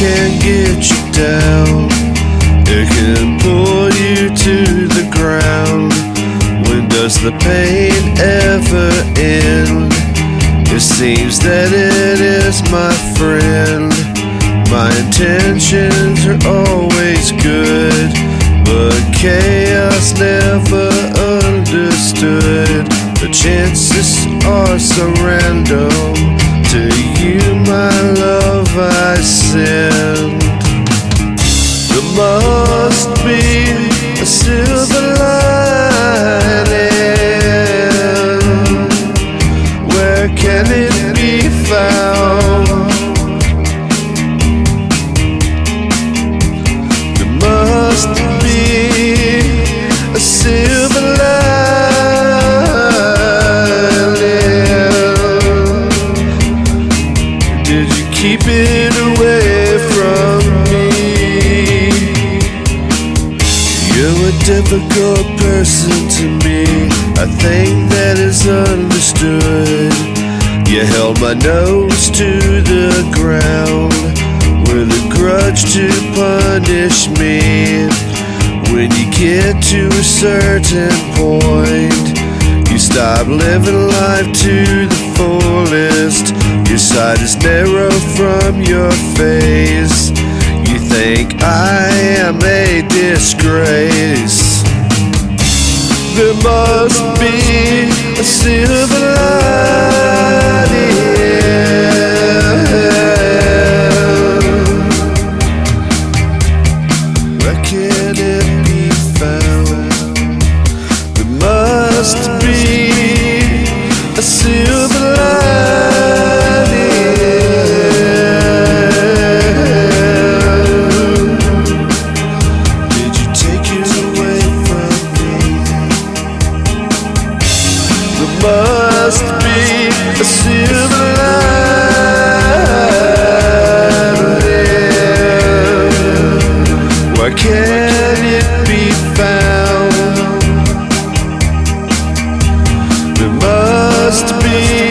can get you down. It can pull you to the ground. When does the pain ever end? It seems that it is, my friend. My intentions are always good, but chaos never understood. The chances are so random. To you, my love, I say. Difficult person to me. I think that is understood. You held my nose to the ground with a grudge to punish me. When you get to a certain point, you stop living life to the fullest. Your sight is narrow from your face. You think I am a disgrace. There must be a silver lining. Yeah. Where can it be found? There must be a silver lining. a silver lining. Where can it be found? There must be.